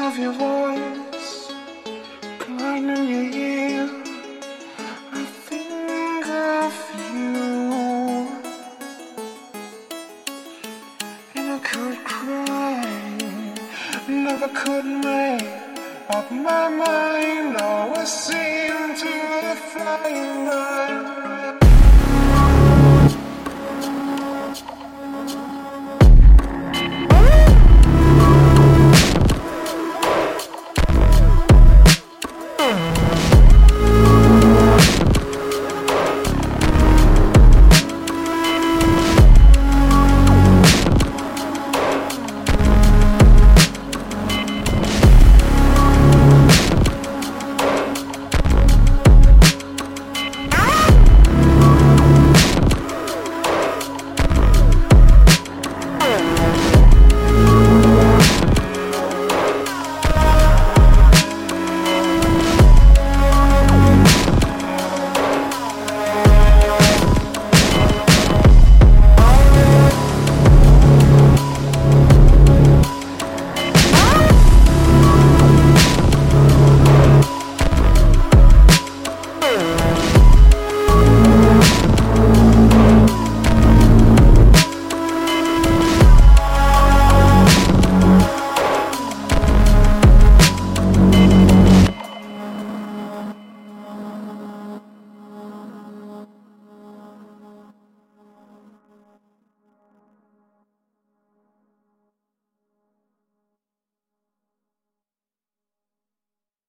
of your voice, crying in your ear. I think of you, and I could cry, never could make up my mind. Always seem to fly in